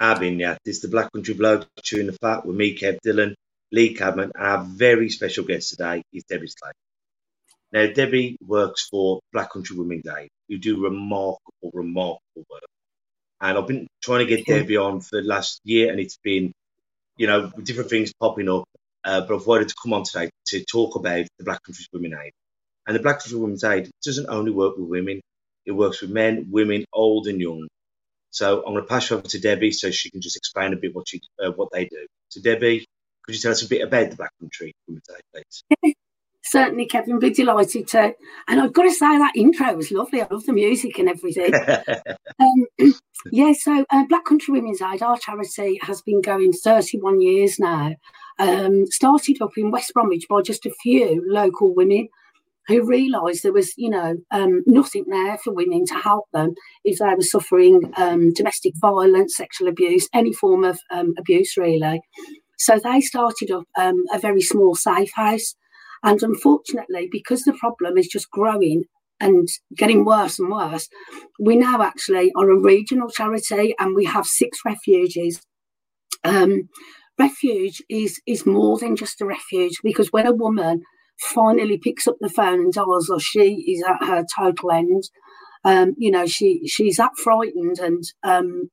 Abin, yeah, this is the Black Country Bloke chewing the fat with me, Kev Dillon, Lee Cadman, and our very special guest today is Debbie Slater. Now, Debbie works for Black Country Women's Aid, who do remarkable, remarkable work. And I've been trying to get Debbie on for the last year, and it's been, you know, different things popping up. Uh, but I've wanted to come on today to talk about the Black Country Women's Aid. And the Black Country Women's Aid doesn't only work with women, it works with men, women, old and young. So I'm going to pass you over to Debbie so she can just explain a bit what she, uh, what they do. So Debbie, could you tell us a bit about the Black Country Women's Aid, please? Certainly, Kevin, be delighted to. And I've got to say that intro was lovely. I love the music and everything. um, yeah, so uh, Black Country Women's Aid, our charity, has been going 31 years now. Um, started up in West Bromwich by just a few local women who realised there was, you know, um, nothing there for women to help them if they were suffering um, domestic violence, sexual abuse, any form of um, abuse, really. So they started up um, a very small safe house. And unfortunately, because the problem is just growing and getting worse and worse, we now actually are a regional charity and we have six refuges. Um, refuge is is more than just a refuge because when a woman finally picks up the phone and tells us she is at her total end. Um, you know, she she's that frightened and um,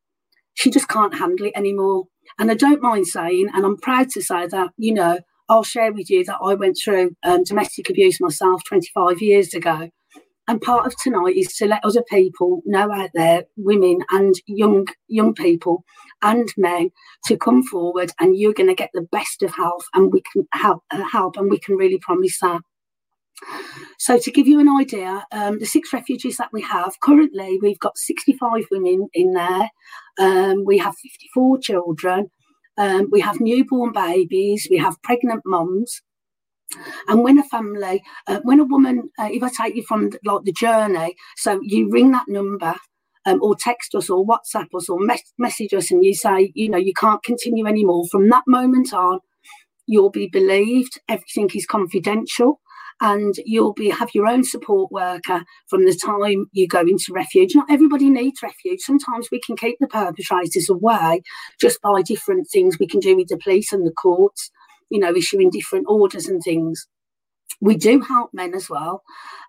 she just can't handle it anymore. And I don't mind saying, and I'm proud to say that, you know, I'll share with you that I went through um, domestic abuse myself 25 years ago. And part of tonight is to let other people know out there, women and young young people and men, to come forward, and you're going to get the best of health, and we can help, uh, help, and we can really promise that. So, to give you an idea, um, the six refuges that we have currently, we've got 65 women in there. Um, we have 54 children. Um, we have newborn babies. We have pregnant mums. And when a family, uh, when a woman, uh, if I take you from like the journey, so you ring that number um, or text us or WhatsApp us or mes- message us and you say, you know, you can't continue anymore. From that moment on, you'll be believed. Everything is confidential. And you'll be have your own support worker from the time you go into refuge. Not everybody needs refuge. Sometimes we can keep the perpetrators away just by different things we can do with the police and the courts you know, issuing different orders and things. We do help men as well.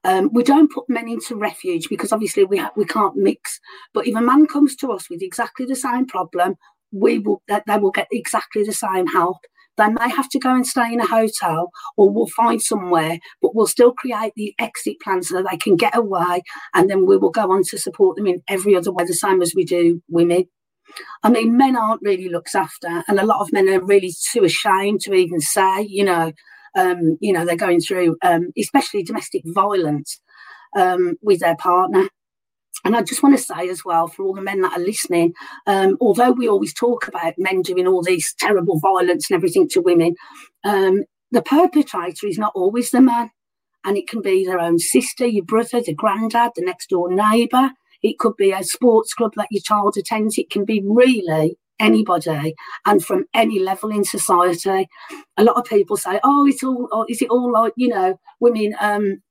Um, we don't put men into refuge because obviously we ha- we can't mix. But if a man comes to us with exactly the same problem, we will they will get exactly the same help. They may have to go and stay in a hotel or we'll find somewhere, but we'll still create the exit plan so that they can get away and then we will go on to support them in every other way, the same as we do women. I mean, men aren't really looked after, and a lot of men are really too ashamed to even say, you know, um, you know, they're going through, um, especially domestic violence um, with their partner. And I just want to say as well, for all the men that are listening, um, although we always talk about men doing all these terrible violence and everything to women, um, the perpetrator is not always the man. And it can be their own sister, your brother, the granddad, the next door neighbour. It could be a sports club that your child attends. It can be really anybody and from any level in society. A lot of people say, "Oh, it's all, oh, is it all like you know, women, um,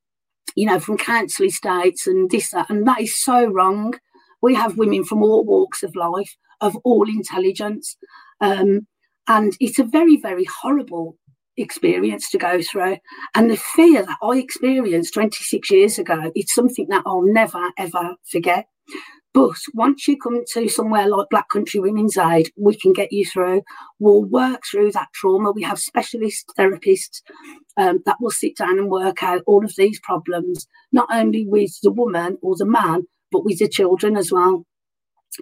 you know, from council estates and this that," and that is so wrong. We have women from all walks of life, of all intelligence, um, and it's a very, very horrible experience to go through. And the fear that I experienced 26 years ago, it's something that I'll never, ever forget. But once you come to somewhere like Black Country Women's Aid, we can get you through. We'll work through that trauma. We have specialist therapists um, that will sit down and work out all of these problems, not only with the woman or the man, but with the children as well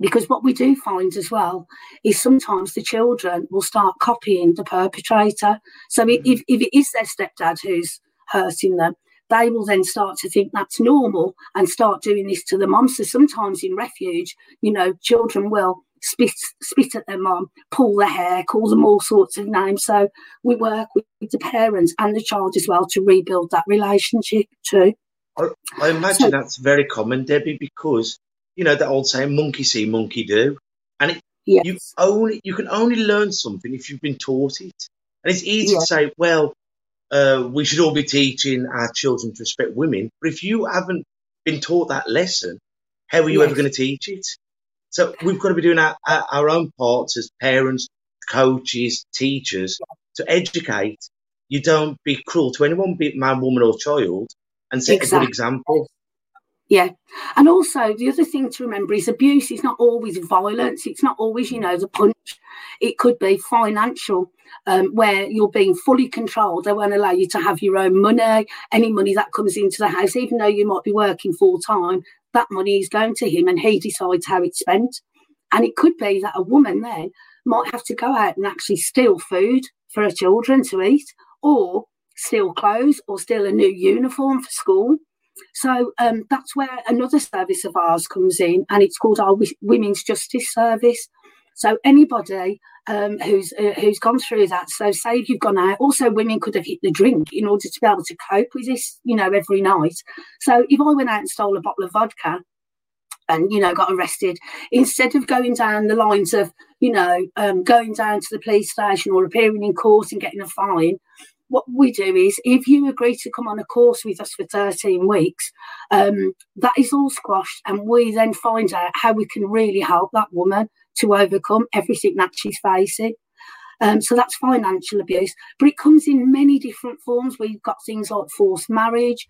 because what we do find as well is sometimes the children will start copying the perpetrator. So mm-hmm. if, if it is their stepdad who's hurting them, they will then start to think that's normal and start doing this to the mom. So sometimes in refuge, you know, children will spit spit at their mum, pull their hair, call them all sorts of names. So we work with the parents and the child as well to rebuild that relationship too. I, I imagine so, that's very common, Debbie, because you know that old saying, "Monkey see, monkey do," and it, yes. you only you can only learn something if you've been taught it. And it's easy yes. to say, "Well, uh, we should all be teaching our children to respect women," but if you haven't been taught that lesson, how are you yes. ever going to teach it? So we've got to be doing our, our, our own parts as parents, coaches, teachers to educate. You don't be cruel to anyone, be it man, woman, or child, and set exactly. a good example. Yeah. And also, the other thing to remember is abuse is not always violence. It's not always, you know, the punch. It could be financial, um, where you're being fully controlled. They won't allow you to have your own money, any money that comes into the house, even though you might be working full time, that money is going to him and he decides how it's spent. And it could be that a woman then might have to go out and actually steal food for her children to eat, or steal clothes, or steal a new uniform for school so um, that's where another service of ours comes in, and it's called our Women's Justice Service. So anybody um, who's uh, who's gone through that, so say you've gone out, also women could have hit the drink in order to be able to cope with this, you know, every night. So if I went out and stole a bottle of vodka, and you know got arrested instead of going down the lines of you know um, going down to the police station or appearing in court and getting a fine what we do is if you agree to come on a course with us for 13 weeks, um, that is all squashed. And we then find out how we can really help that woman to overcome everything that she's facing. Um, so that's financial abuse, but it comes in many different forms. We've got things like forced marriage.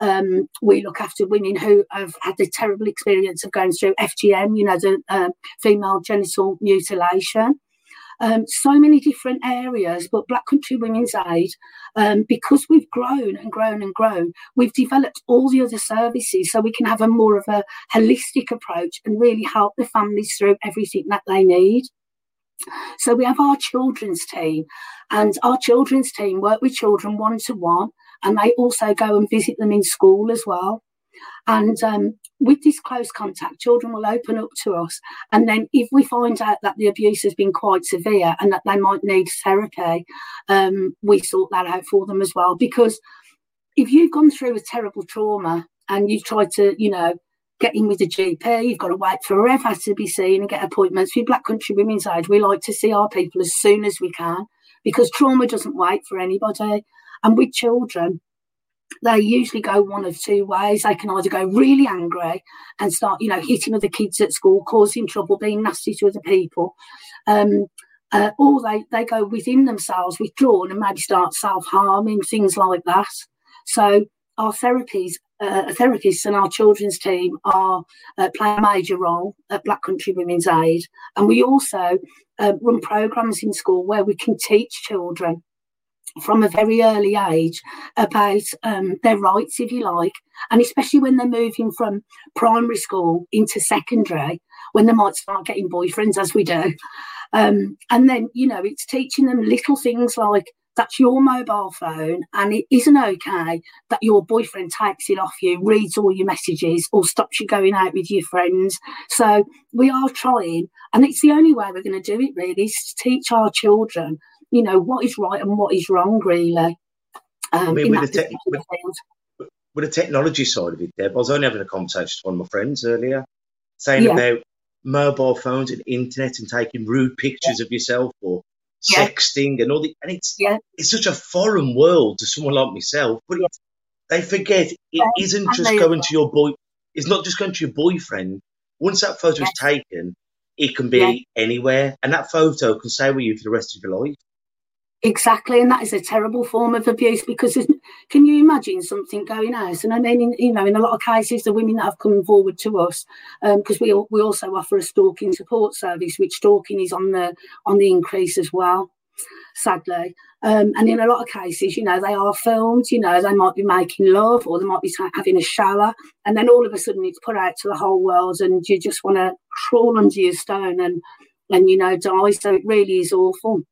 Um, we look after women who have had the terrible experience of going through FGM, you know, the uh, female genital mutilation um, so many different areas. But Black Country Women's Aid, um, because we've grown and grown and grown, we've developed all the other services so we can have a more of a holistic approach and really help the families through everything that they need. So we have our children's team, and our children's team work with children one to one, and they also go and visit them in school as well. And um, with this close contact, children will open up to us. And then, if we find out that the abuse has been quite severe and that they might need therapy, um, we sort that out for them as well. Because if you've gone through a terrible trauma and you've tried to, you know, get in with the GP, you've got to wait forever to be seen and get appointments. With Black Country Women's Aid, we like to see our people as soon as we can because trauma doesn't wait for anybody. And with children, they usually go one of two ways. They can either go really angry and start, you know, hitting other kids at school, causing trouble, being nasty to other people. Um, uh, or they, they go within themselves, withdrawn, and maybe start self harming, things like that. So, our therapies, uh, therapists and our children's team are uh, play a major role at Black Country Women's Aid. And we also uh, run programs in school where we can teach children from a very early age about um, their rights, if you like, and especially when they're moving from primary school into secondary, when they might start getting boyfriends, as we do. Um, and then, you know, it's teaching them little things like that's your mobile phone, and it isn't okay that your boyfriend takes it off you, reads all your messages, or stops you going out with your friends. So we are trying, and it's the only way we're going to do it, really, is to teach our children you know what is right and what is wrong, really. Um, I mean, with the, te- with, with the, technology side of it, Deb, I was only having a conversation with one of my friends earlier, saying yeah. about mobile phones and internet and taking rude pictures yeah. of yourself or yeah. sexting and all the, and it's it's such a foreign world to someone like myself, but they forget it isn't just going to your boy. It's not just going to your boyfriend. Once that photo is taken, it can be anywhere, and that photo can stay with you for the rest of your life. Exactly, and that is a terrible form of abuse because can you imagine something going out? And I mean, in, you know, in a lot of cases, the women that have come forward to us, because um, we we also offer a stalking support service, which stalking is on the on the increase as well, sadly. Um, and in a lot of cases, you know, they are filmed. You know, they might be making love, or they might be having a shower, and then all of a sudden it's put out to the whole world, and you just want to crawl under your stone and and you know die. So it really is awful.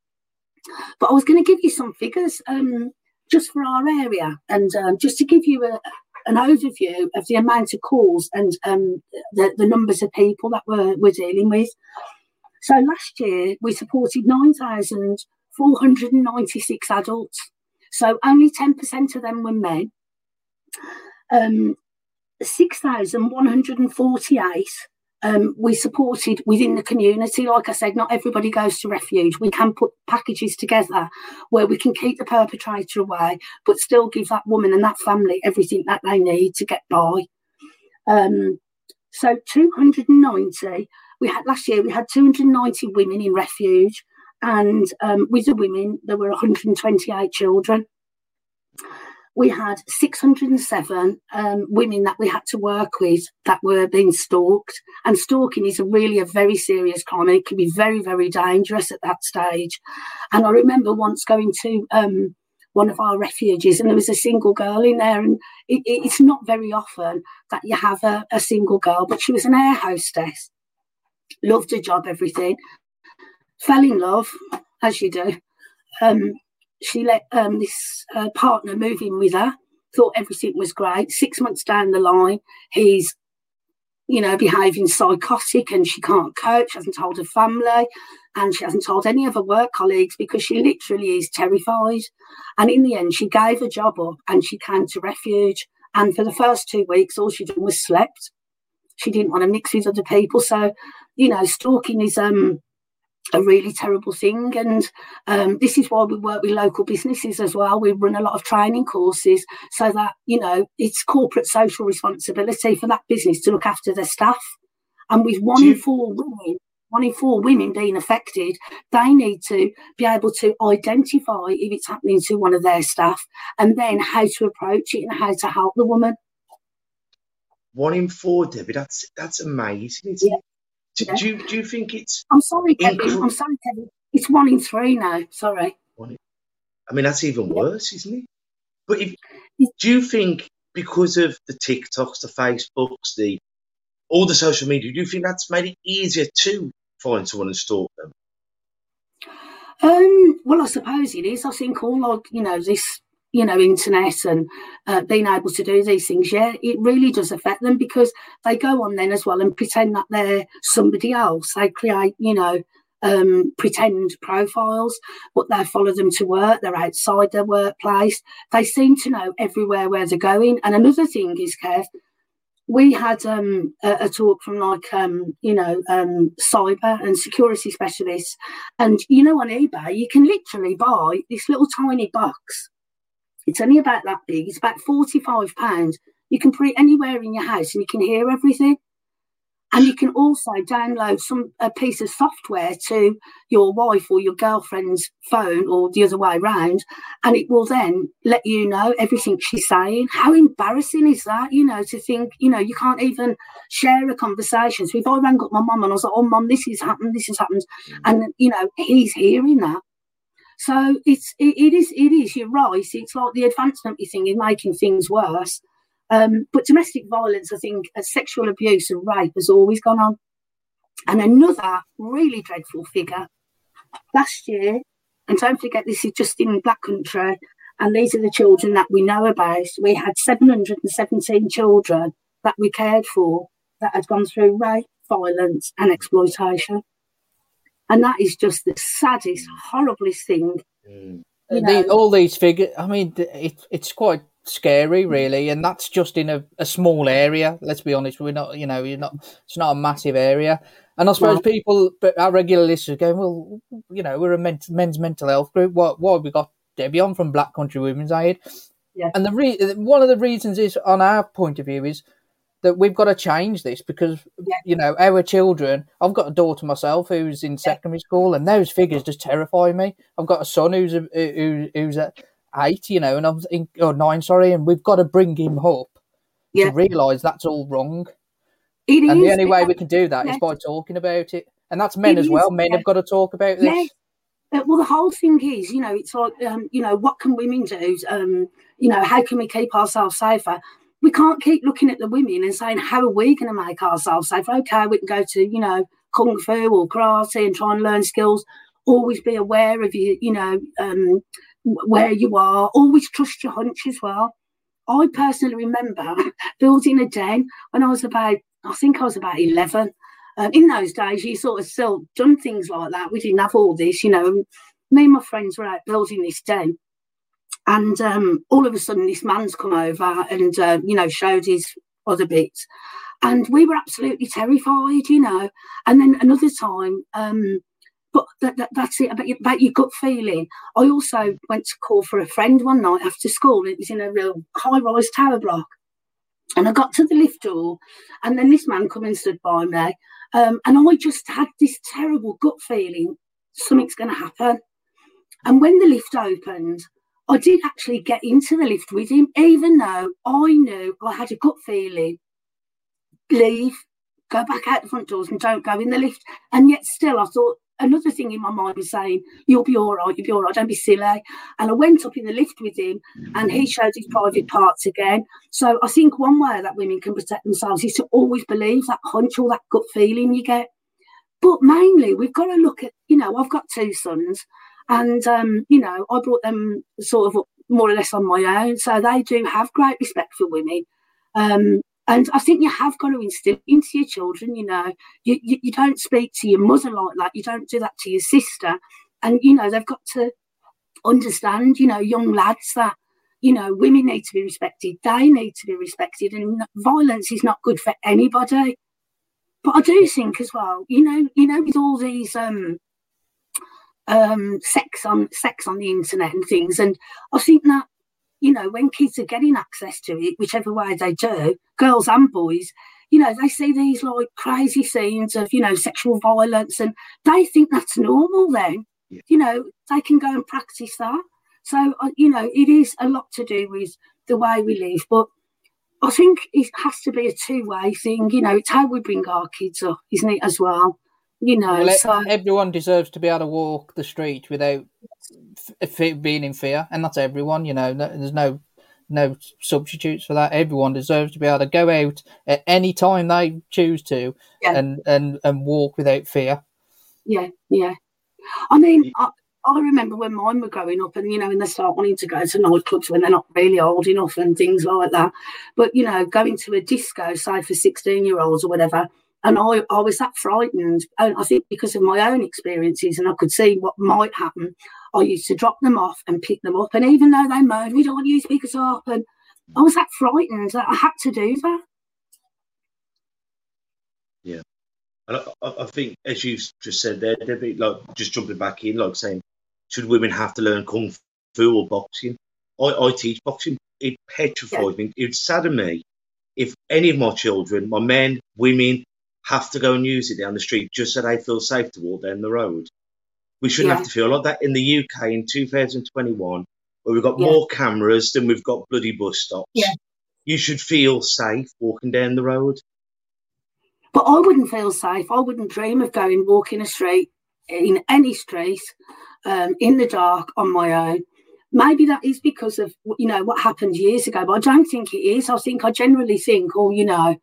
But I was going to give you some figures um, just for our area and um, just to give you a, an overview of the amount of calls and um, the, the numbers of people that we're, we're dealing with. So last year we supported 9,496 adults. So only 10% of them were men. Um, 6,148 um, we supported within the community. Like I said, not everybody goes to refuge. We can put packages together where we can keep the perpetrator away, but still give that woman and that family everything that they need to get by. Um, so 290, we had last year, we had 290 women in refuge, and um, with the women, there were 128 children we had 607 um, women that we had to work with that were being stalked. And stalking is a really a very serious crime. And it can be very, very dangerous at that stage. And I remember once going to um, one of our refuges and there was a single girl in there. And it, it's not very often that you have a, a single girl, but she was an air hostess, loved her job, everything, fell in love, as you do. Um, she let um, this uh, partner move in with her, thought everything was great. Six months down the line, he's, you know, behaving psychotic and she can't cope. She hasn't told her family and she hasn't told any of her work colleagues because she literally is terrified. And in the end, she gave her job up and she came to refuge. And for the first two weeks, all she did was slept. She didn't want to mix with other people. So, you know, stalking is um a really terrible thing. And um, this is why we work with local businesses as well. We run a lot of training courses so that, you know, it's corporate social responsibility for that business to look after their staff. And with one in four women, one in four women being affected, they need to be able to identify if it's happening to one of their staff and then how to approach it and how to help the woman. One in four, Debbie, that's that's amazing. Yeah. Do, do, you, do you think it's. I'm sorry, Kevin. I'm sorry, Kevin. It's one in three now. Sorry. I mean, that's even worse, isn't it? But if, do you think because of the TikToks, the Facebooks, the all the social media, do you think that's made it easier to find someone and stalk them? Um, well, I suppose it is. I think all like you know this you know, internet and uh, being able to do these things, yeah, it really does affect them because they go on then as well and pretend that they're somebody else. They create, you know, um, pretend profiles, but they follow them to work. They're outside their workplace. They seem to know everywhere where they're going. And another thing is, Kev, we had um, a, a, talk from like um, you know um, cyber and security specialists, and you know on eBay you can literally buy this little tiny box it's only about that big. It's about forty-five pounds. You can put it anywhere in your house, and you can hear everything. And you can also download some a piece of software to your wife or your girlfriend's phone or the other way around, and it will then let you know everything she's saying. How embarrassing is that? You know, to think, you know, you can't even share a conversation. So if I rang up my mum and I was like, "Oh, mum, this has happened, this has happened," and you know, he's hearing that. So it's it, it is it is you're right. It's like the advancement you think is making things worse. Um, but domestic violence, I think, uh, sexual abuse and rape has always gone on. And another really dreadful figure last year, and don't forget this is just in Black Country, and these are the children that we know about. We had 717 children that we cared for that had gone through rape, violence, and exploitation. And that is just the saddest, horriblest thing. Mm. The, all these figures, I mean, it, it's quite scary, really, and that's just in a, a, small area. Let's be honest, we're not, you know, you're not. It's not a massive area, and I suppose no. people, but our regular listeners, going, well, you know, we're a men- men's mental health group. What, why we got Debbie on from Black Country Women's Aid? Yeah. And the re- one of the reasons is, on our point of view, is that we've got to change this because yeah. you know our children. I've got a daughter myself who's in secondary school, and those figures just terrify me. I've got a son who's a, who, who's at eight, you know, and I'm in or nine, sorry, and we've got to bring him up yeah. to realise that's all wrong. It and is, the only way we can do that yeah. is by talking about it, and that's men it as is, well. Men have got to talk about this. Uh, well, the whole thing is, you know, it's like, um, you know, what can women do? Um, you know, how can we keep ourselves safer? We can't keep looking at the women and saying, how are we going to make ourselves safe? Okay, we can go to, you know, kung fu or karate and try and learn skills. Always be aware of you, you know, um, where you are. Always trust your hunch as well. I personally remember building a den when I was about, I think I was about 11. Um, in those days, you sort of still done things like that. We didn't have all this, you know. Me and my friends were out building this den, and um, all of a sudden, this man's come over and uh, you know showed his other bits, and we were absolutely terrified, you know. And then another time, um, but that, that, that's it about your, about your gut feeling. I also went to call for a friend one night after school. It was in a real high-rise tower block, and I got to the lift door, and then this man come and stood by me, um, and I just had this terrible gut feeling something's going to happen. And when the lift opened, I did actually get into the lift with him, even though I knew I had a gut feeling leave, go back out the front doors and don't go in the lift. And yet still I thought another thing in my mind was saying, You'll be all right, you'll be all right, don't be silly. And I went up in the lift with him and he showed his private parts again. So I think one way that women can protect themselves is to always believe that hunch or that gut feeling you get. But mainly we've got to look at, you know, I've got two sons and, um, you know, I brought them sort of more or less on my own. So they do have great respect for women. Um, and I think you have got to instill into your children, you know, you, you, you don't speak to your mother like that. You don't do that to your sister. And, you know, they've got to understand, you know, young lads that, you know, women need to be respected. They need to be respected. And violence is not good for anybody. But I do think as well, you know, you know, with all these um um, sex on sex on the internet and things. And I think that you know when kids are getting access to it, whichever way they do, girls and boys, you know they see these like crazy scenes of you know sexual violence, and they think that's normal. Then yeah. you know they can go and practice that. So uh, you know it is a lot to do with the way we live, but. I think it has to be a two-way thing. You know, it's how we bring our kids up, isn't it, as well? You know. Well, so, everyone deserves to be able to walk the street without f- being in fear, and that's everyone. You know, there's no no substitutes for that. Everyone deserves to be able to go out at any time they choose to, yeah. and and and walk without fear. Yeah, yeah. I mean, I, I remember when mine were growing up, and you know, when they start wanting to go to nightclubs when they're not really old enough and things like that. But you know, going to a disco, say for sixteen-year-olds or whatever, and I, I was that frightened. And I think because of my own experiences and I could see what might happen, I used to drop them off and pick them up. And even though they moaned, we don't want you to pick us up. And I was that frightened that I had to do that. Yeah. And I, I think, as you just said there, Debbie, like just jumping back in, like saying, should women have to learn kung fu or boxing? I, I teach boxing. It petrifies yeah. me. It would sadden me if any of my children, my men, women, have to go and use it down the street just so they feel safe to walk down the road. We shouldn't yeah. have to feel like that in the UK in 2021, where we've got yeah. more cameras than we've got bloody bus stops. Yeah. You should feel safe walking down the road. But I wouldn't feel safe. I wouldn't dream of going walking a street in any street um, in the dark on my own. Maybe that is because of you know what happened years ago, but I don't think it is. I think I generally think, oh, you know,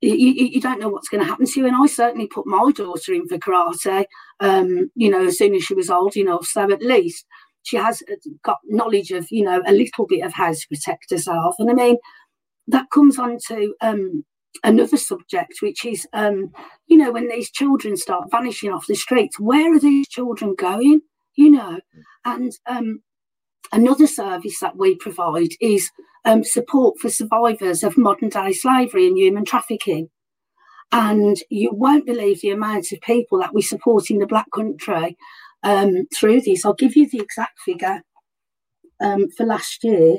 you, you, don't know what's going to happen to you. And I certainly put my daughter in for karate, um, you know, as soon as she was old enough. So at least she has uh, got knowledge of, you know, a little bit of how to protect herself. And I mean, that comes on to um, another subject, which is, um, you know, when these children start vanishing off the streets, where are these children going? You know, and um, Another service that we provide is um, support for survivors of modern day slavery and human trafficking. And you won't believe the amount of people that we support in the Black Country um, through this. I'll give you the exact figure um, for last year.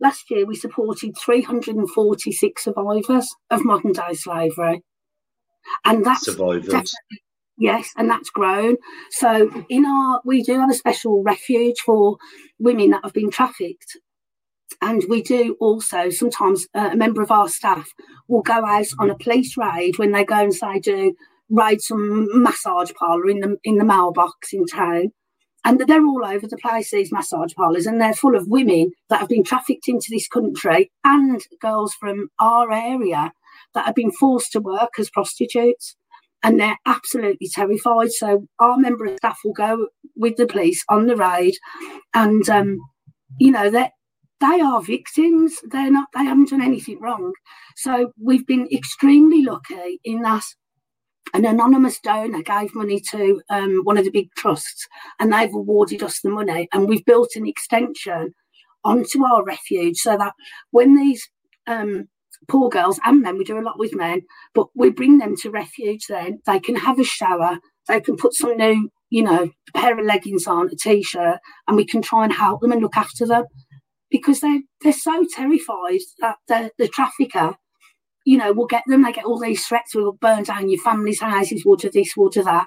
Last year, we supported 346 survivors of modern day slavery. And that's survivors. Yes, and that's grown. So in our we do have a special refuge for women that have been trafficked. And we do also sometimes uh, a member of our staff will go out on a police raid when they go and say do raid some massage parlour in the in the mailbox in town. And they're all over the place, these massage parlours, and they're full of women that have been trafficked into this country and girls from our area that have been forced to work as prostitutes and they're absolutely terrified. So our member of staff will go with the police on the raid, and um, you know that they are victims. They're not. They haven't done anything wrong. So we've been extremely lucky in that an anonymous donor gave money to um, one of the big trusts and they've awarded us the money and we've built an extension onto our refuge so that when these um, poor girls and men, we do a lot with men, but we bring them to refuge then, they can have a shower, they can put some new, you know, pair of leggings on, a t-shirt, and we can try and help them and look after them because they're, they're so terrified that the, the trafficker you know, we'll get them. They get all these threats. We'll burn down your family's houses. We'll do this. We'll do that.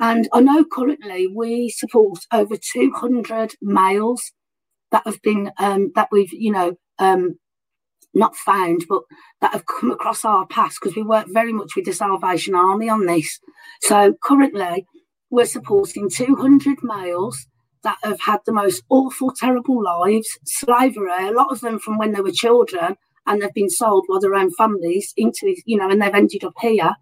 And I know currently we support over 200 males that have been um, that we've you know um, not found, but that have come across our path because we work very much with the Salvation Army on this. So currently, we're supporting 200 males that have had the most awful, terrible lives, slavery, a lot of them from when they were children, and they've been sold by their own families into, you know, and they've ended up here.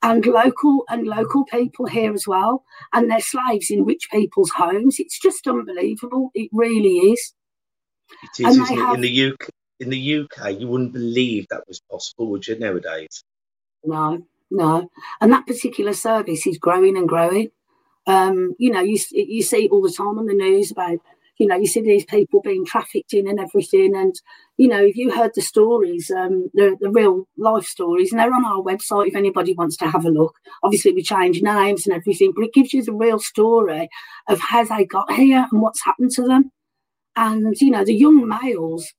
And local and local people here as well, and they're slaves in rich people's homes. It's just unbelievable. It really is. It is, isn't have, it? In the UK, in the UK, you wouldn't believe that was possible, would you? Nowadays, no, no. And that particular service is growing and growing. Um, you know, you you see all the time on the news about you know, you see these people being trafficked in and everything. And, you know, if you heard the stories, um, the, the real life stories, and they're on our website if anybody wants to have a look. Obviously, we change names and everything, but it gives you the real story of how they got here and what's happened to them. And, you know, the young males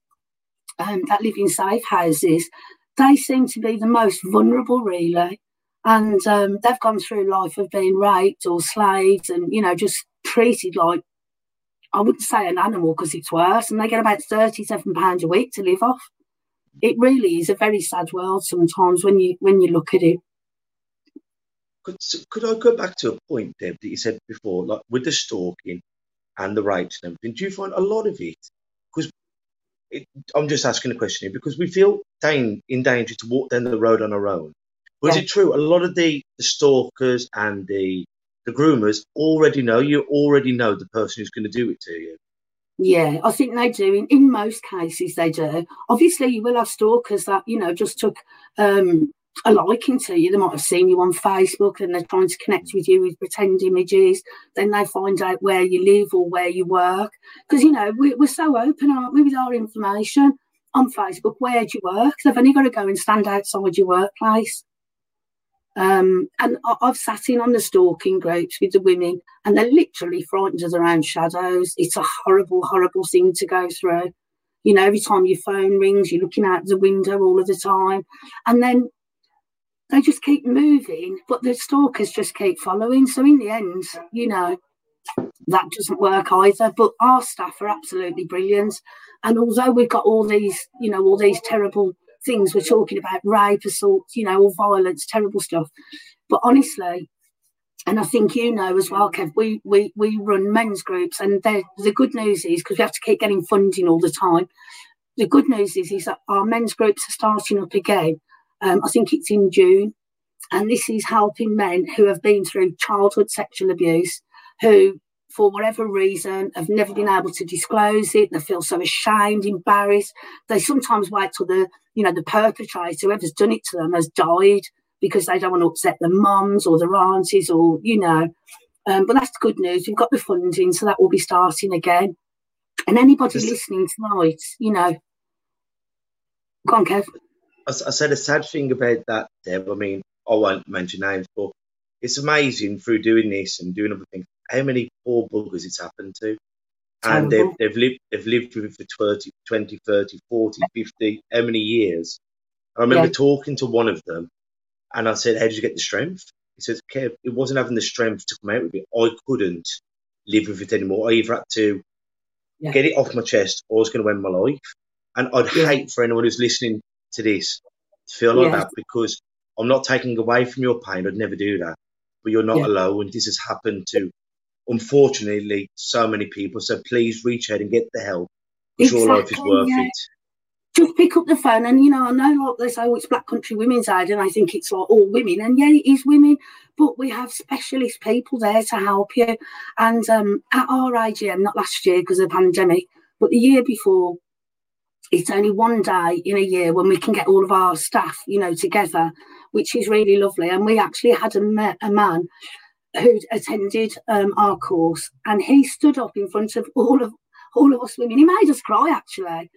um, that live in safe houses, they seem to be the most vulnerable, really. And um, they've gone through life of being raped or slaved and, you know, just treated like I wouldn't say an animal because it's worse, and they get about thirty-seven pounds a week to live off. It really is a very sad world sometimes when you when you look at it. Could could I go back to a point, Deb, that you said before, like with the stalking and the rights and everything? Do you find a lot of it? Because I'm just asking a question here because we feel in danger to walk down the road on our own. Was yeah. it true? A lot of the, the stalkers and the the groomers already know you already know the person who's going to do it to you yeah i think they do in, in most cases they do obviously you will have stalkers that you know just took um, a liking to you they might have seen you on facebook and they're trying to connect with you with pretend images then they find out where you live or where you work because you know we, we're so open aren't we with our information on facebook where do you work they've only got to go and stand outside your workplace um, and I've sat in on the stalking groups with the women, and they're literally frightened of their own shadows. It's a horrible, horrible thing to go through. You know, every time your phone rings, you're looking out the window all of the time. And then they just keep moving, but the stalkers just keep following. So in the end, you know, that doesn't work either. But our staff are absolutely brilliant. And although we've got all these, you know, all these terrible things we're talking about rape, assault, you know, all violence, terrible stuff. But honestly, and I think you know as well, Kev, we we, we run men's groups, and the good news is because we have to keep getting funding all the time. The good news is is that our men's groups are starting up again. Um, I think it's in June, and this is helping men who have been through childhood sexual abuse, who for whatever reason, have never been able to disclose it. They feel so ashamed, embarrassed. They sometimes wait till the, you know, the perpetrator, whoever's done it to them, has died because they don't want to upset their mums or their aunties or, you know. Um, but that's good news. We've got the funding, so that will be starting again. And anybody listening tonight, you know, go on, Kev. I, I said a sad thing about that, Deb. I mean, I won't mention names, but it's amazing through doing this and doing other things how many poor buggers it's happened to. And they've, they've lived they've lived with it for 20, 20, 30, 40, 50, how many years? I remember yeah. talking to one of them and I said, How did you get the strength? He says, Kev, it wasn't having the strength to come out with it. I couldn't live with it anymore. I either had to yeah. get it off my chest or I was going to end my life. And I'd yeah. hate for anyone who's listening to this to feel like that because I'm not taking away from your pain. I'd never do that. But you're not alone. And this has happened to unfortunately so many people. So please reach out and get the help. Exactly, your life is worth yeah. it. Just pick up the phone and you know, I know like they say, oh, it's Black Country Women's Aid, and I think it's like all women, and yeah, it is women, but we have specialist people there to help you. And um, at our AGM, not last year because of the pandemic, but the year before, it's only one day in a year when we can get all of our staff, you know, together, which is really lovely. And we actually had a, a man who'd attended um, our course, and he stood up in front of all of all of us women. He made us cry actually,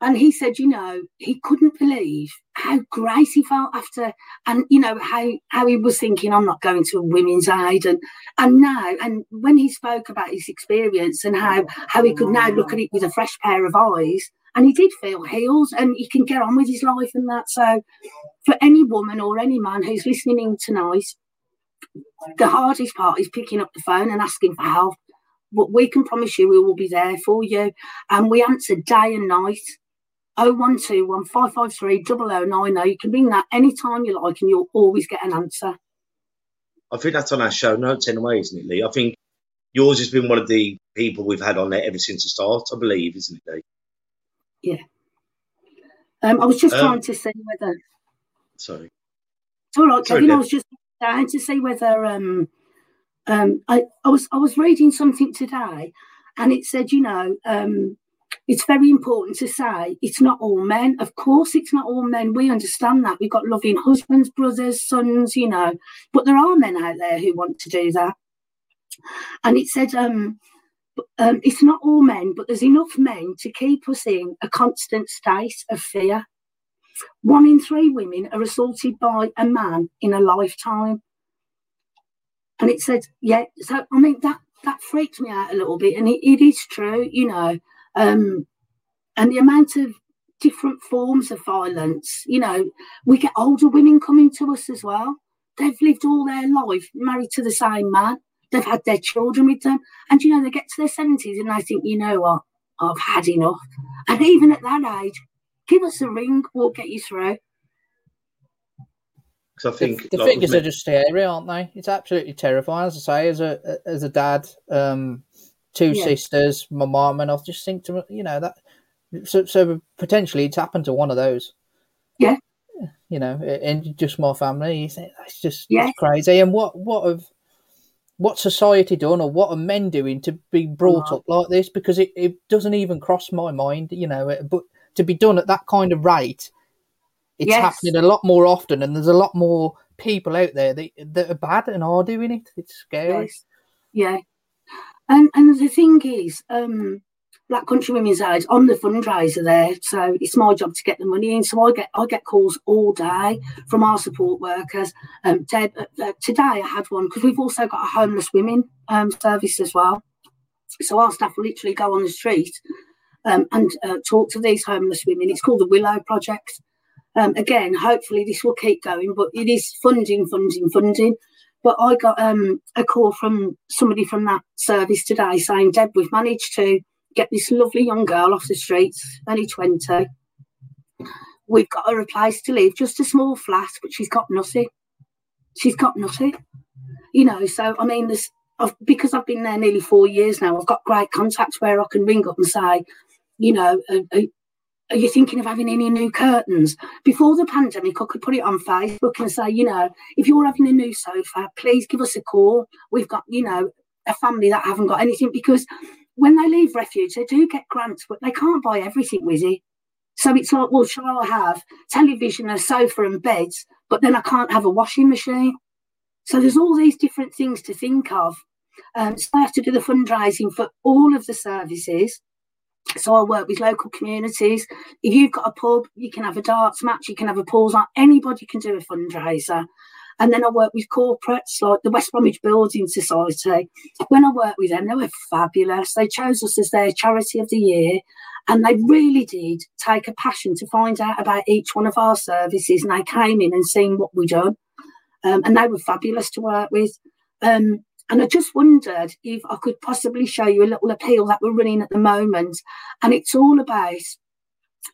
and he said, you know, he couldn't believe how great he felt after, and you know how how he was thinking, I'm not going to a women's aid, and and now, and when he spoke about his experience and how how he could now look at it with a fresh pair of eyes. And he did feel healed and he can get on with his life and that. So, for any woman or any man who's listening in tonight, the hardest part is picking up the phone and asking for help. But we can promise you we will be there for you. And we answer day and night. 0121 553 0090. You can ring that anytime you like and you'll always get an answer. I think that's on our show notes anyway, isn't it, Lee? I think yours has been one of the people we've had on there ever since the start, I believe, isn't it, Lee? Yeah. Um, I was just Um, trying to see whether. Sorry. It's all right, Sorry, Kevin. I was just trying to see whether um, um, I, I was I was reading something today, and it said, you know, um, it's very important to say it's not all men. Of course, it's not all men. We understand that. We've got loving husbands, brothers, sons, you know, but there are men out there who want to do that. And it said, um, um, it's not all men, but there's enough men to keep us in a constant state of fear. One in three women are assaulted by a man in a lifetime. And it said, yeah, so I mean that that freaked me out a little bit, and it, it is true, you know. Um, and the amount of different forms of violence, you know, we get older women coming to us as well. They've lived all their life married to the same man. They've had their children with them, and you know they get to their seventies and they think, you know what, I've had enough. And even at that age, give us a ring, we'll get you through. Because I think the like, figures with are just scary, aren't they? It's absolutely terrifying. As I say, as a as a dad, um, two Yeah. sisters, my mum, and I just think to you know that so so potentially it's happened to one of those. Yeah. You know, and just my family. You think that's just Yeah. it's crazy. And what what have what society done, or what are men doing to be brought Oh. up like this? Because it, it doesn't even cross my mind. You know, but to be done at that kind of rate, it's Yes. happening a lot more often, and there's a lot more people out there that, that are bad and are doing it. It's scary. Yes. Yeah. And and the thing is, um, Black Country Women's Aid, I'm the fundraiser there, so it's my job to get the money in. So I get I get calls all day from our support workers. Um, Deb, uh, uh, today I had one because we've also got a homeless women um, service as well. So our staff will literally go on the street um, and uh, talk to these homeless women. It's called the Willow Project. Um, again, hopefully this will keep going, but it is funding, funding, funding. But I got um, a call from somebody from that service today saying, Deb, we've managed to get this lovely young girl off the streets, only 20. We've got her a place to live, just a small flat, but she's got nothing. She's got nothing. You know, so I mean, there's I've, because I've been there nearly four years now, I've got great contacts where I can ring up and say, you know, are, are, are you thinking of having any new curtains? Before the pandemic, I could put it on Facebook and say, you know, if you're having a new sofa, please give us a call. We've got, you know, a family that haven't got anything because when they leave refuge, they do get grants, but they can't buy everything, Wizzy. So it's like, well, shall I have television, a sofa, and beds, but then I can't have a washing machine? So there's all these different things to think of. Um, so I have to do the fundraising for all of the services. So I work with local communities. If you've got a pub, you can have a darts match, you can have a pools night. Anybody can do a fundraiser. And then I work with corporates like the West Bromwich Building Society. When I worked with them, they were fabulous. They chose us as their charity of the year. And they really did take a passion to find out about each one of our services. And they came in and seen what we'd done. Um, and they were fabulous to work with. Um, and I just wondered if I could possibly show you a little appeal that we're running at the moment. And it's all about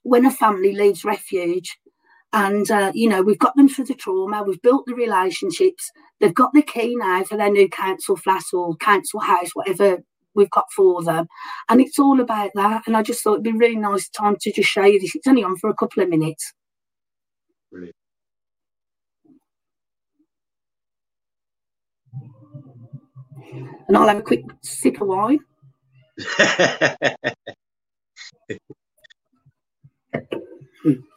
when a family leaves refuge. And, uh, you know, we've got them through the trauma, we've built the relationships, they've got the key now for their new council flat or council house, whatever we've got for them. And it's all about that. And I just thought it'd be really nice time to just show you this. It's only on for a couple of minutes. Brilliant. And I'll have a quick sip of wine.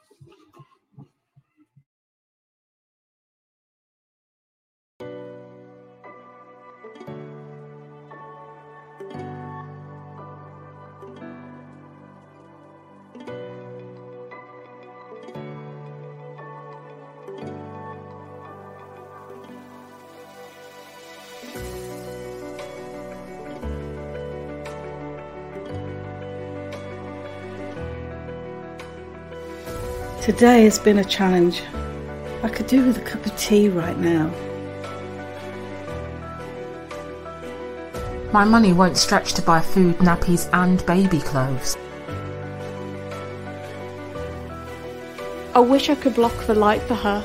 Today has been a challenge. I could do with a cup of tea right now. My money won't stretch to buy food, nappies, and baby clothes. I wish I could block the light for her,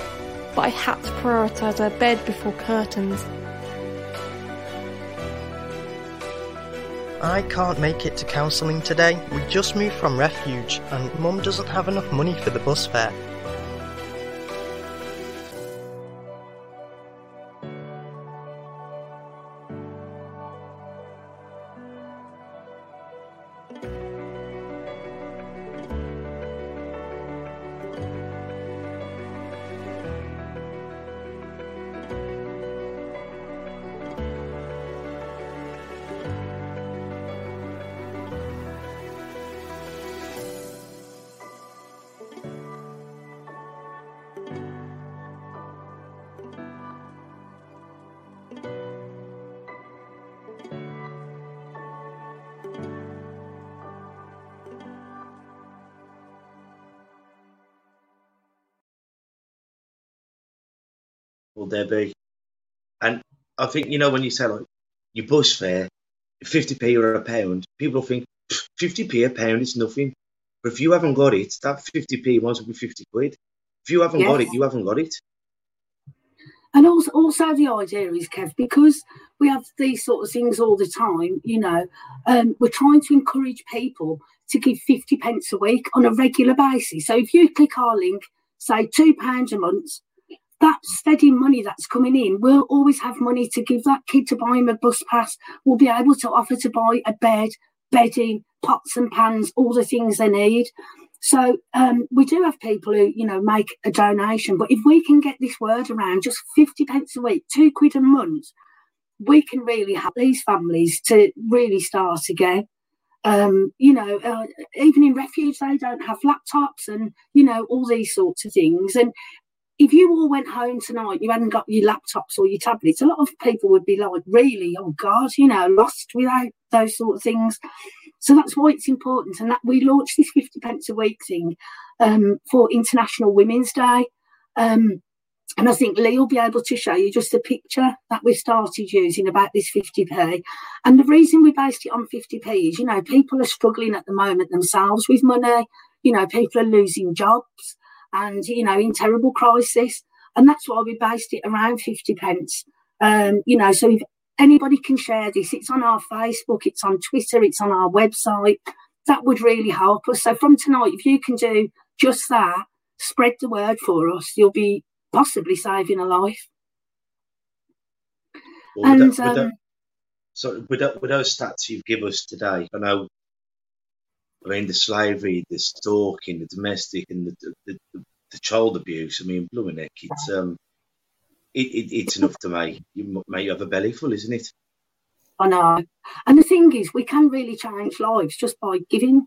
but I had to prioritise her bed before curtains. I can't make it to counselling today. We just moved from refuge and mum doesn't have enough money for the bus fare. Will there be? And I think you know when you say like your bus fare, fifty p or a pound, people think fifty p a pound is nothing. But if you haven't got it, that fifty p might be fifty quid. If you haven't got it, you haven't got it. And also, also the idea is, Kev, because we have these sort of things all the time, you know, um, we're trying to encourage people to give 50 pence a week on a regular basis. So if you click our link, say £2 a month, that steady money that's coming in, we'll always have money to give that kid to buy him a bus pass. We'll be able to offer to buy a bed, bedding, pots and pans, all the things they need. So um, we do have people who, you know, make a donation. But if we can get this word around, just 50 pence a week, two quid a month, we can really help these families to really start again. Um, you know, uh, even in refuge, they don't have laptops and, you know, all these sorts of things. And if you all went home tonight, you hadn't got your laptops or your tablets, a lot of people would be like, really, oh God, you know, lost without those sort of things. So that's why it's important. And that we launched this 50 pence a week thing um, for International Women's Day. Um, and I think Lee will be able to show you just a picture that we started using about this 50p. And the reason we based it on 50p is, you know, people are struggling at the moment themselves with money. You know, people are losing jobs and, you know, in terrible crisis. And that's why we based it around 50 pence. Um, you know, so if anybody can share this, it's on our Facebook, it's on Twitter, it's on our website. That would really help us. So from tonight, if you can do just that, spread the word for us, you'll be possibly saving a life. Well, with And that- with that- um, So with, that, with those stats you've given us today, I know, I mean, the slavery, the stalking, the domestic, and the the, the, the child abuse. I mean, blooming heck, it's um, it, it, it's enough to make you make you have a belly full, isn't it? I know. And the thing is, we can really change lives just by giving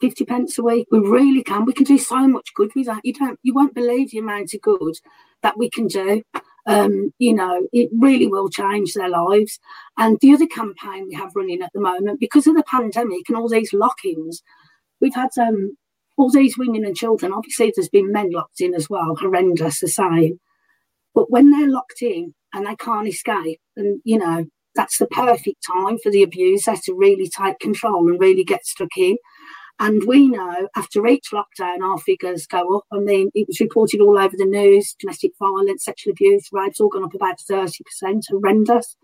50 pence a week. We really can. We can do so much good with that. You don't, you won't believe the amount of good that we can do. Um, you know, it really will change their lives. And the other campaign we have running at the moment, because of the pandemic and all these lock-ins, we've had um, all these women and children. Obviously, there's been men locked in as well, horrendous the same. But when they're locked in and they can't escape, and you know, that's the perfect time for the abuser to really take control and really get stuck in. And we know after each lockdown, our figures go up. I mean, it was reported all over the news domestic violence, sexual abuse, rape's all gone up about 30%, horrendous.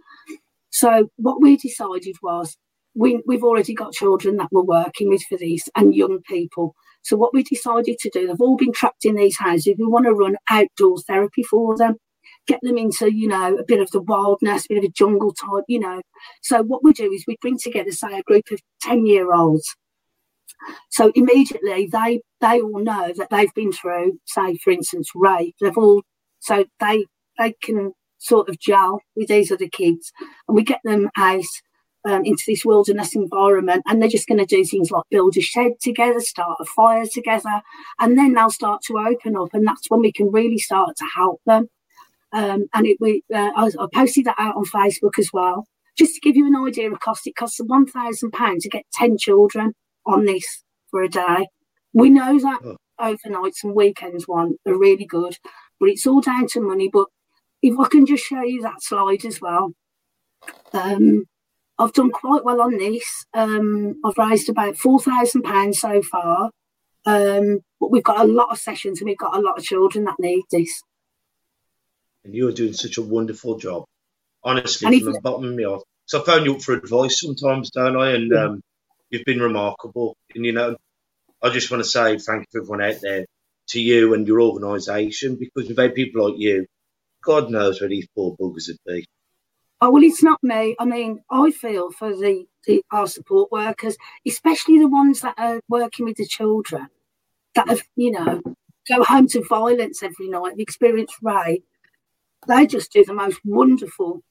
So, what we decided was we, we've already got children that we're working with for this and young people. So, what we decided to do, they've all been trapped in these houses. We want to run outdoor therapy for them get them into, you know, a bit of the wildness, a bit of a jungle type, you know. So what we do is we bring together, say, a group of 10 year olds So immediately they they all know that they've been through, say for instance, rape. They've all so they they can sort of gel with these other kids, and we get them out um, into this wilderness environment, and they're just going to do things like build a shed together, start a fire together, and then they'll start to open up, and that's when we can really start to help them. Um, and it, we, uh, I, I posted that out on Facebook as well, just to give you an idea of cost. It costs one thousand pounds to get ten children on this for a day. We know that Oh. overnights and weekends one are really good, but it's all down to money. But if I can just show you that slide as well. Um, I've done quite well on this. Um, I've raised about four thousand pounds so far, um, but we've got a lot of sessions and we've got a lot of children that need this. And you're doing such a wonderful job. Honestly, And from the bottom of my heart. So I phone you up for advice sometimes, don't I? And Yeah. um, you've been remarkable. And you know, I just want to say thank you everyone out there, to you and your organisation, because without people like you, God knows where these poor buggers would be. Oh well, it's not me. I mean, I feel for the, the our support workers, especially the ones that are working with the children that have, you know, go home to violence every night, the experience rape. They just do the most wonderful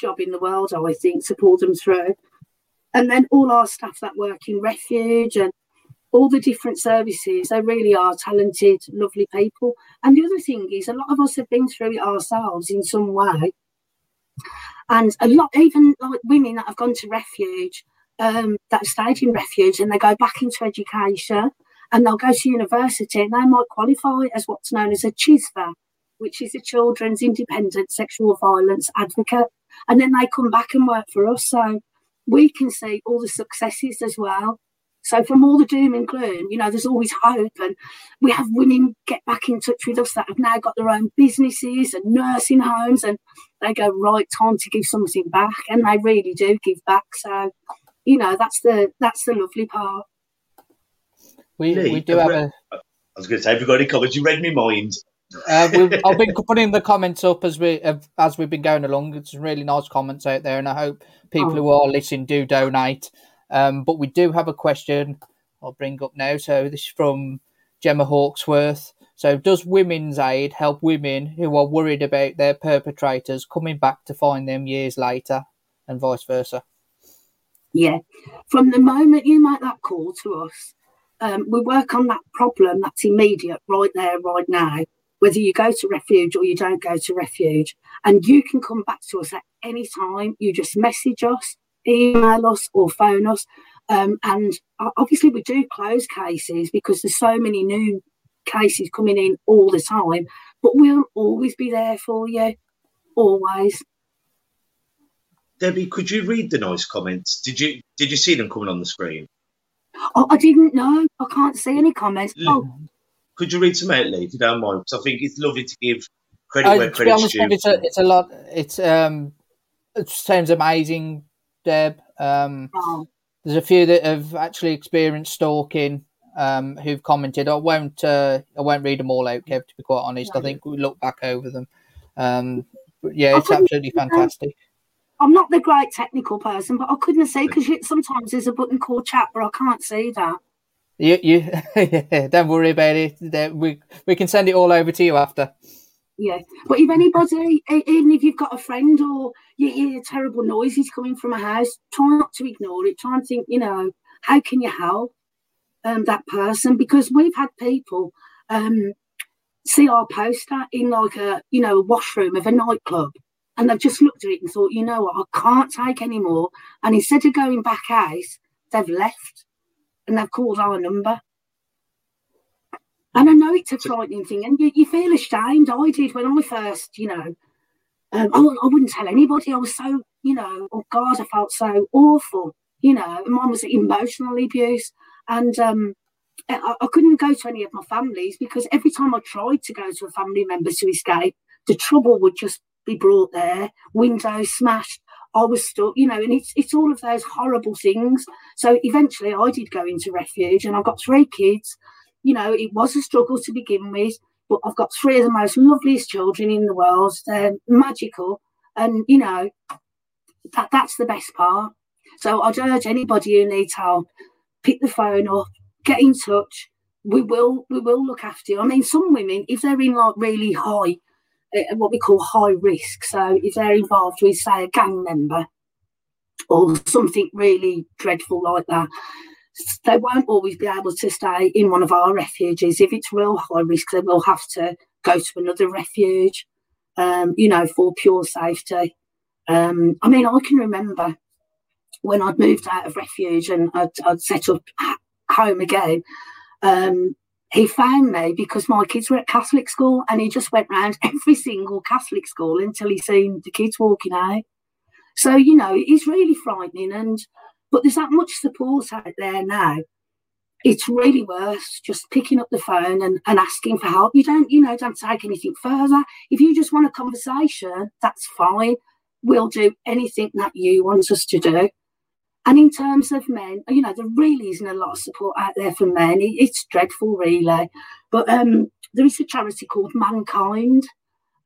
job in the world, I think, pull them through. And then all our staff that work in refuge and all the different services, they really are talented, lovely people. And the other thing is, a lot of us have been through it ourselves in some way. And a lot even like women that have gone to refuge um, that stayed in refuge and they go back into education and they'll go to university and they might qualify as what's known as a CHISVA, which is a children's independent sexual violence advocate. And then they come back and work for us. So we can see all the successes as well so from all the doom and gloom you know there's always hope and we have women get back in touch with us that have now got their own businesses and nursing homes and they go right time to give something back and they really do give back so you know that's the that's the lovely part We, Lee, we do have a. I was going to say, have you got any comments? You read my mind. Uh, we've, I've been putting the comments up as we have- as we've been going along. It's really nice comments out there, and I hope people who are listening do donate. Um, but we do have a question I'll bring up now. So this is from Gemma Hawksworth. So does Women's Aid help women who are worried about their perpetrators coming back to find them years later, and vice versa? yeah from the moment you make that call to us um, we work on that problem that's immediate right there right now whether you go to refuge or you don't go to refuge. And you can come back to us at any time. You just message us email us or phone us. Um, and obviously we do close cases because there's so many new cases coming in all the time but we'll always be there for you always. Debbie, could you read the nice comments? Did you did you see them coming on the screen? oh, i didn't know. I can't see any comments. Oh Could you read some out, Lee, if you don't mind? Because I think it's lovely to give credit Uh, where to be credit's honest, due. it's a it's a lot. It's um, it sounds amazing, Deb. Um, oh. there's a few that have actually experienced stalking. Um, who've commented. I won't. Uh, I won't read them all out, Kev. To be quite honest, I think we look back over them. Um, but yeah, I it's absolutely fantastic. I'm not the great technical person, but I couldn't see because sometimes there's a button called chat, but I can't see that. You, you, don't worry about it. We we can send it all over to you after. Yeah, but if anybody, even if you've got a friend or you hear terrible noises coming from a house, try not to ignore it. Try and think, you know, how can you help um, that person? Because we've had people um, see our poster in like a, you know, a washroom of a nightclub, and they've just looked at it and thought, you know what, I can't take any more. And instead of going back out, they've left and they've called our number. And I know it's a frightening thing, and you, you feel ashamed. I did when I first, you know, um, I, I wouldn't tell anybody. I was so, you know, oh God, I felt so awful, you know. Mine was emotional abuse, and um, I, I couldn't go to any of my families because every time I tried to go to a family member to escape, the trouble would just be brought there, windows smashed. I was stuck, you know, and it's it's all of those horrible things. So eventually, I did go into refuge, and I've got three kids. You know, it was a struggle to begin with, but I've got three of the most loveliest children in the world. They're magical, and you know, that that's the best part. So I'd urge anybody who needs help, pick the phone up, get in touch. We will we will look after you. I mean, some women, if they're in like really high, what we call high risk, so if they're involved with say a gang member or something really dreadful like that, they won't always be able to stay in one of our refuges. If it's real high risk, they will have to go to another refuge, um, you know, for pure safety. Um, I mean, I can remember when I'd moved out of refuge and I'd, I'd set up home again. Um, he found me because my kids were at Catholic school and he just went round every single Catholic school until he seen the kids walking out. So, you know, it's really frightening and but there's that much support out there now. It's really worth just picking up the phone and, and asking for help. You don't, you know, don't take anything further. If you just want a conversation, that's fine. We'll do anything that you want us to do. And in terms of men, you know, there really isn't a lot of support out there for men. It, it's dreadful, really. But um, there is a charity called Mankind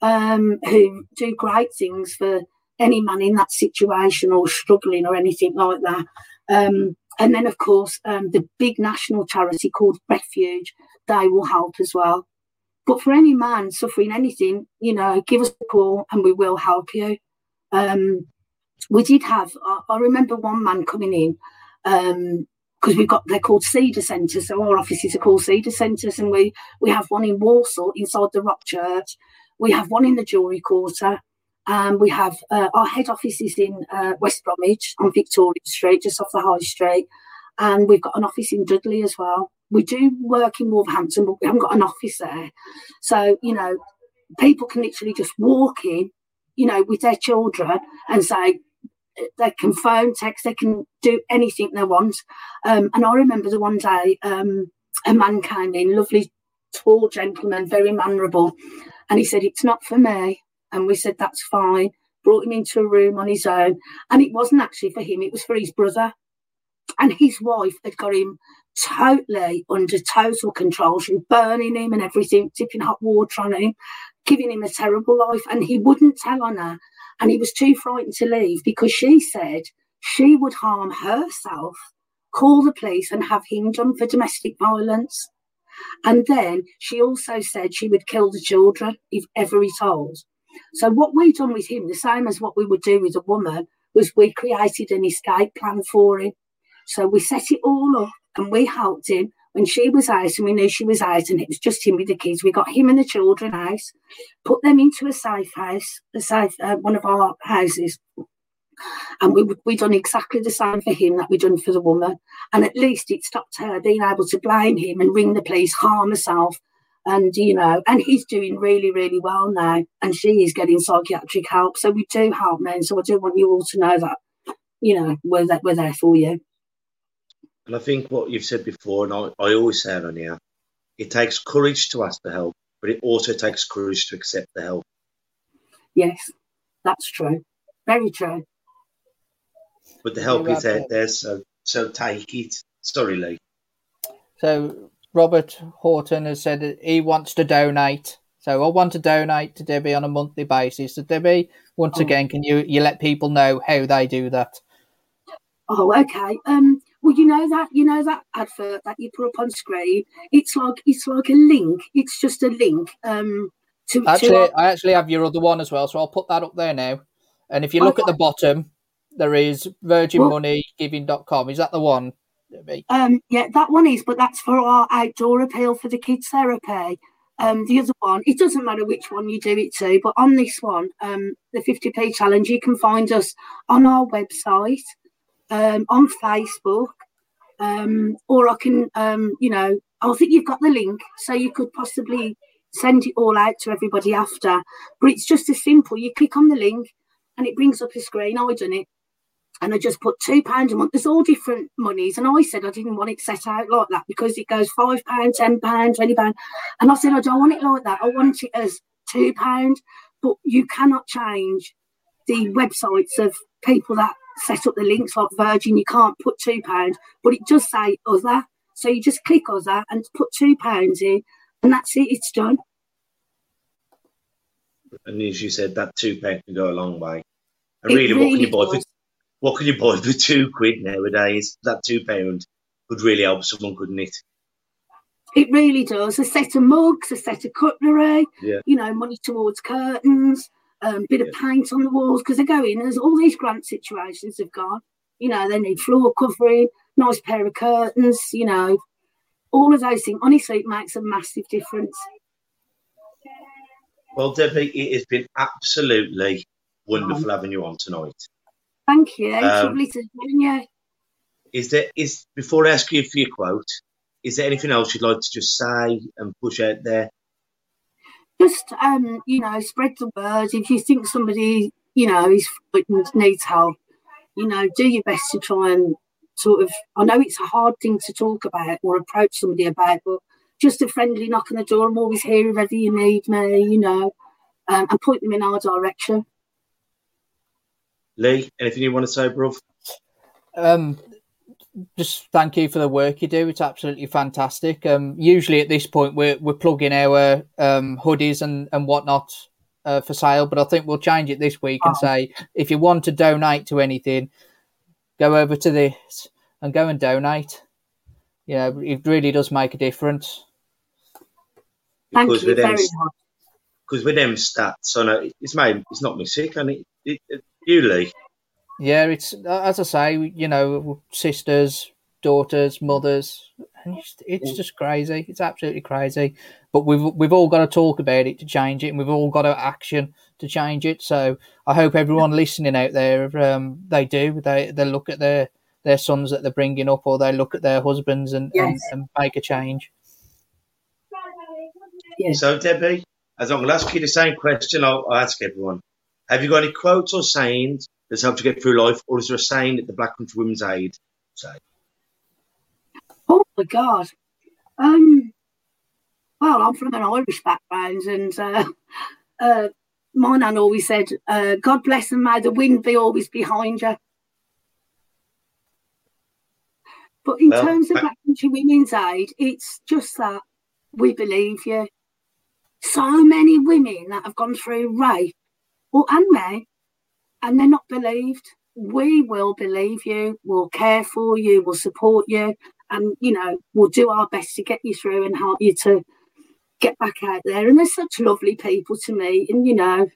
um, who do great things for any man in that situation or struggling or anything like that. Um, and then, of course, um, the big national charity called Refuge, they will help as well. But for any man suffering anything, you know, give us a call and we will help you. Um, we did have, I, I, remember one man coming in because um, we've got, they're called Cedar Centres. So our offices are called Cedar Centres and we, we have one in Walsall inside the Rock Church. We have one in the Jewellery Quarter um, we have uh, our head office is in uh, West Bromwich on Victoria Street, just off the High Street, and we've got an office in Dudley as well. We do work in Wolverhampton, but we haven't got an office there. So you know, people can literally just walk in, you know, with their children and say they can phone, text, they can do anything they want. Um, and I remember the one day um, a man came in, lovely, tall gentleman, very mannerable, and he said, "It's not for me." And we said, that's fine. Brought him into a room on his own. And it wasn't actually for him, it was for his brother. And his wife had got him totally under total control. She was burning him and everything, tipping hot water on him, giving him a terrible life. And he wouldn't tell on her. And he was too frightened to leave because she said she would harm herself, call the police, and have him done for domestic violence. And then she also said she would kill the children if ever he told. So what we done with him, the same as what we would do with a woman, was we created an escape plan for him. So we set it all up and we helped him when she was out and we knew she was out and it was just him with the kids. We got him and the children out, put them into a safe house, a safe uh, one of our houses. And we we done exactly the same for him that we done for the woman. And at least it stopped her being able to blame him and ring the police, harm herself, and you know, and he's doing really, really well now, and she is getting psychiatric help. So we do help men. So I do want you all to know that, you know, we're we're there for you. And I think what you've said before, and I, I always say it on here, it takes courage to ask for help, but it also takes courage to accept the help. Yes, that's true. Very true. But the help is out there, so so take it. Sorry, Lee. So Robert Horton has said that he wants to donate. So I want to donate to Debbie on a monthly basis. So Debbie, once oh. again, can you you let people know how they do that? Oh, okay. Um, well, you know that you know that advert that you put up on screen. It's like it's like a link. It's just a link. Um, to actually, to our... I actually have your other one as well, so I'll put that up there now. And if you look okay. at the bottom, there is virginmoneygiving.com. Is that the one? Um, yeah, that one is, but that's for our outdoor appeal for the kids therapy. Um, the other one, it doesn't matter which one you do it to, but on this one, um, the 50p challenge, you can find us on our website, um, on Facebook, um, or I can, um, you know, I think you've got the link, so you could possibly send it all out to everybody after. But it's just as simple. You click on the link, and it brings up a screen. I done it and I just put two pounds a month. There's all different monies, and I said I didn't want it set out like that because it goes five pound, ten pound, twenty pound, and I said I don't want it like that. I want it as two pound. But you cannot change the websites of people that set up the links like Virgin. You can't put two pounds, but it does say other. So you just click other and put two pounds in, and that's it. It's done. And as you said, that two pound can go a long way. And really, really, what can you buy for what can you buy for two quid nowadays? That two pound. could really help someone, couldn't it? It really does. A set of mugs, a set of cutlery, Yeah. you know, money towards curtains, um, bit of paint on the walls because they're going There's all these grant situations have gone. You know, they need floor covering, nice pair of curtains, you know, all of those things. Honestly, it makes a massive difference. Well, Debbie, it has been absolutely wonderful having you on tonight. Thank you. It's Um, lovely to join you. Is there is before I ask you for your quote, is there anything else you'd like to just say and push out there? Just um, you know, spread the word. If you think somebody, you know, is frightened, needs help, you know, do your best to try and sort of. I know it's a hard thing to talk about or approach somebody about, but just a friendly knock on the door. I'm always here if ever you need me, you know, um, and point them in our direction. Lee, anything you want to say, bruv? Um, just thank you for the work you do. It's absolutely fantastic. Um, usually at this point we're we're plugging our um, hoodies and and whatnot uh, for sale, but I think we'll change it this week and say if you want to donate to anything, go over to this and go and donate. You know, it really does make a difference. Thank Because you with them, very much. because with them stats, I know it's made it's not me sick, and it, it, it you Lee. Yeah, it's as I say, you know, sisters, daughters, mothers. and It's, it's just crazy. It's absolutely crazy. But we've we've all got to talk about it to change it, and we've all got to action to change it. So I hope everyone listening out there, um, they do. They they look at their their sons that they're bringing up, or they look at their husbands and, and, and make a change. Yes. So, Debbie, as I'm going to ask you the same question, I'll, I'll ask everyone. Have you got any quotes or sayings that's helped you get through life, or is there a saying that the Black Country Women's Aid say? Oh my God. Um, well, I'm from an Irish background, and uh, uh, my nan always said, uh, "God bless and may the wind be always behind you." But in Well, terms of Black Country Women's Aid, it's just that we believe you. So many women that have gone through rape, or and men, and they're not believed. We will believe you. We'll care for you. We'll support you and you know we'll do our best to get you through and help you to get back out there and they're such lovely people to me and you know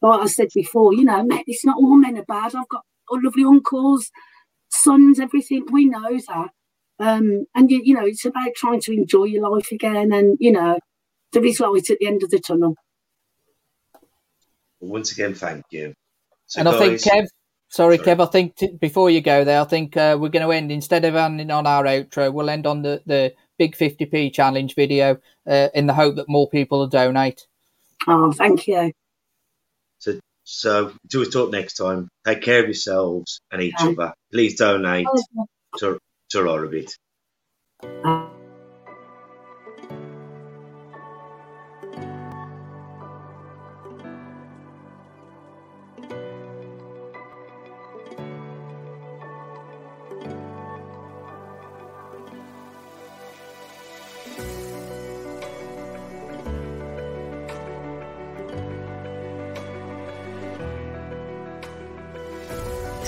like i said before you know it's not all men are bad i've got lovely uncles sons everything we know that um and you, you know it's about trying to enjoy your life again and you know there is light at the end of the tunnel once again, thank you. So, and I think Kev, sorry, Sorry. Kev, I think t- before you go there, I think uh, we're going to end instead of ending on our outro, we'll end on the, the big 50p challenge video uh, in the hope that more people will donate. oh thank you so, so do us talk next time. Take care of yourselves and each Okay. other. Please donate to to Orbit.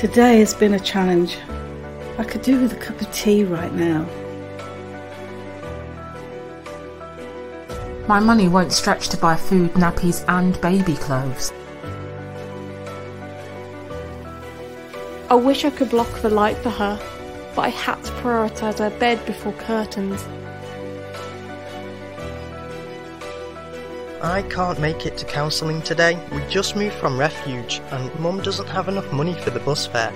Today has been a challenge. I could do with a cup of tea right now. My money won't stretch to buy food, nappies, and baby clothes. I wish I could block the light for her, but I had to prioritise her bed before curtains. I can't make it to counselling today. We just moved from refuge and mum doesn't have enough money for the bus fare.